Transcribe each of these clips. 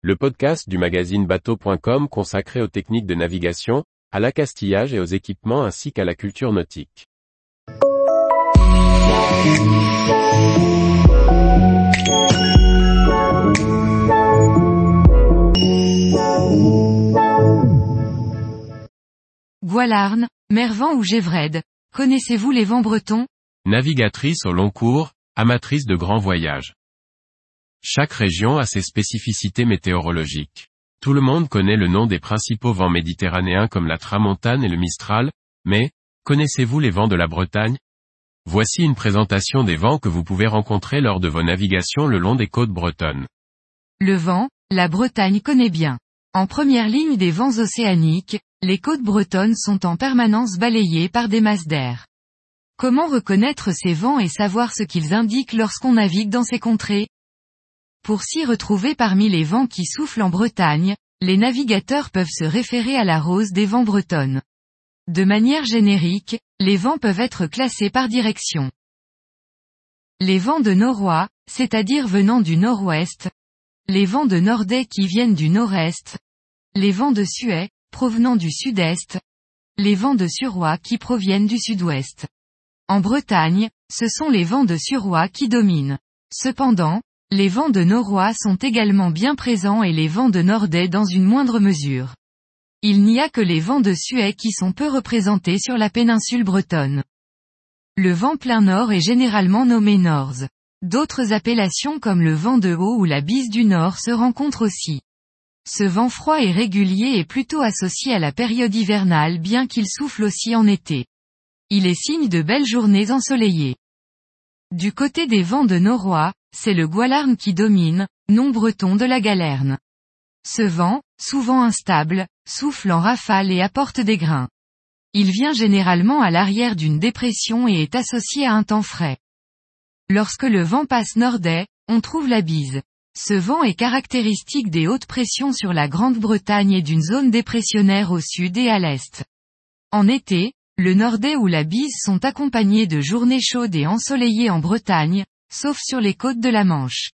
le podcast du magazine bateau.com consacré aux techniques de navigation, à l'accastillage et aux équipements ainsi qu'à la culture nautique. Gualarn, Mervan ou Gévred, connaissez-vous les vents bretons? Navigatrice au long cours, amatrice de grands voyages. Chaque région a ses spécificités météorologiques. Tout le monde connaît le nom des principaux vents méditerranéens comme la tramontane et le mistral, mais, connaissez-vous les vents de la Bretagne? Voici une présentation des vents que vous pouvez rencontrer lors de vos navigations le long des côtes bretonnes. Le vent, la Bretagne connaît bien. En première ligne des vents océaniques, les côtes bretonnes sont en permanence balayées par des masses d'air. Comment reconnaître ces vents et savoir ce qu'ils indiquent lorsqu'on navigue dans ces contrées? Pour s'y retrouver parmi les vents qui soufflent en Bretagne, les navigateurs peuvent se référer à la rose des vents bretonnes. De manière générique, les vents peuvent être classés par direction. Les vents de noroît, c'est-à-dire venant du nord-ouest. Les vents de nordais qui viennent du nord-est. Les vents de suet, provenant du sud-est. Les vents de suroît qui proviennent du sud-ouest. En Bretagne, ce sont les vents de suroît qui dominent. Cependant, les vents de noroît sont également bien présents et les vents de nordais dans une moindre mesure. Il n'y a que les vents de suet qui sont peu représentés sur la péninsule bretonne. Le vent plein nord est généralement nommé norse. D'autres appellations comme le vent de haut ou la bise du nord se rencontrent aussi. Ce vent froid et régulier est plutôt associé à la période hivernale bien qu'il souffle aussi en été. Il est signe de belles journées ensoleillées. Du côté des vents de noroît, c'est le Gualarn qui domine, nom breton de la galerne. Ce vent, souvent instable, souffle en rafale et apporte des grains. Il vient généralement à l'arrière d'une dépression et est associé à un temps frais. Lorsque le vent passe nordais, on trouve la bise. Ce vent est caractéristique des hautes pressions sur la Grande-Bretagne et d'une zone dépressionnaire au sud et à l'est. En été, le nordais ou la bise sont accompagnés de journées chaudes et ensoleillées en Bretagne, sauf sur les côtes de la Manche.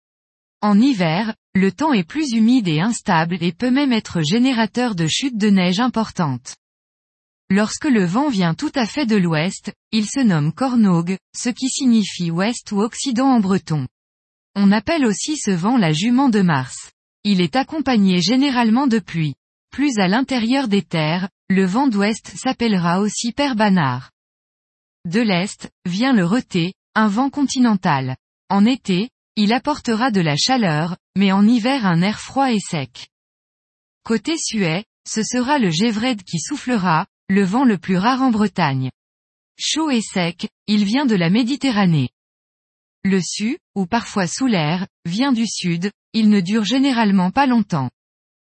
En hiver, le temps est plus humide et instable et peut même être générateur de chutes de neige importantes. Lorsque le vent vient tout à fait de l'ouest, il se nomme Cornogue, ce qui signifie ouest ou occident en breton. On appelle aussi ce vent la jument de Mars. Il est accompagné généralement de pluie. Plus à l'intérieur des terres, le vent d'ouest s'appellera aussi Père Banard. De l'est, vient le reté, un vent continental. En été, il apportera de la chaleur, mais en hiver un air froid et sec. Côté Suet, ce sera le Gévred qui soufflera, le vent le plus rare en Bretagne. Chaud et sec, il vient de la Méditerranée. Le su, ou parfois sous l'air, vient du sud, il ne dure généralement pas longtemps.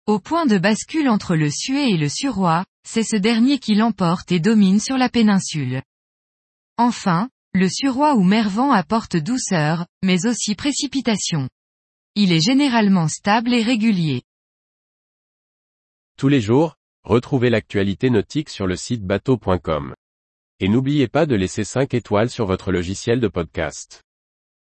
Au point de bascule entre le suet et le suroît, c'est ce dernier qui l'emporte et domine sur la péninsule. Enfin, le suroît ou mervent apporte douceur, mais aussi précipitation. Il est généralement stable et régulier. Tous les jours, retrouvez l'actualité nautique sur le site bateau.com. Et n'oubliez pas de laisser 5 étoiles sur votre logiciel de podcast.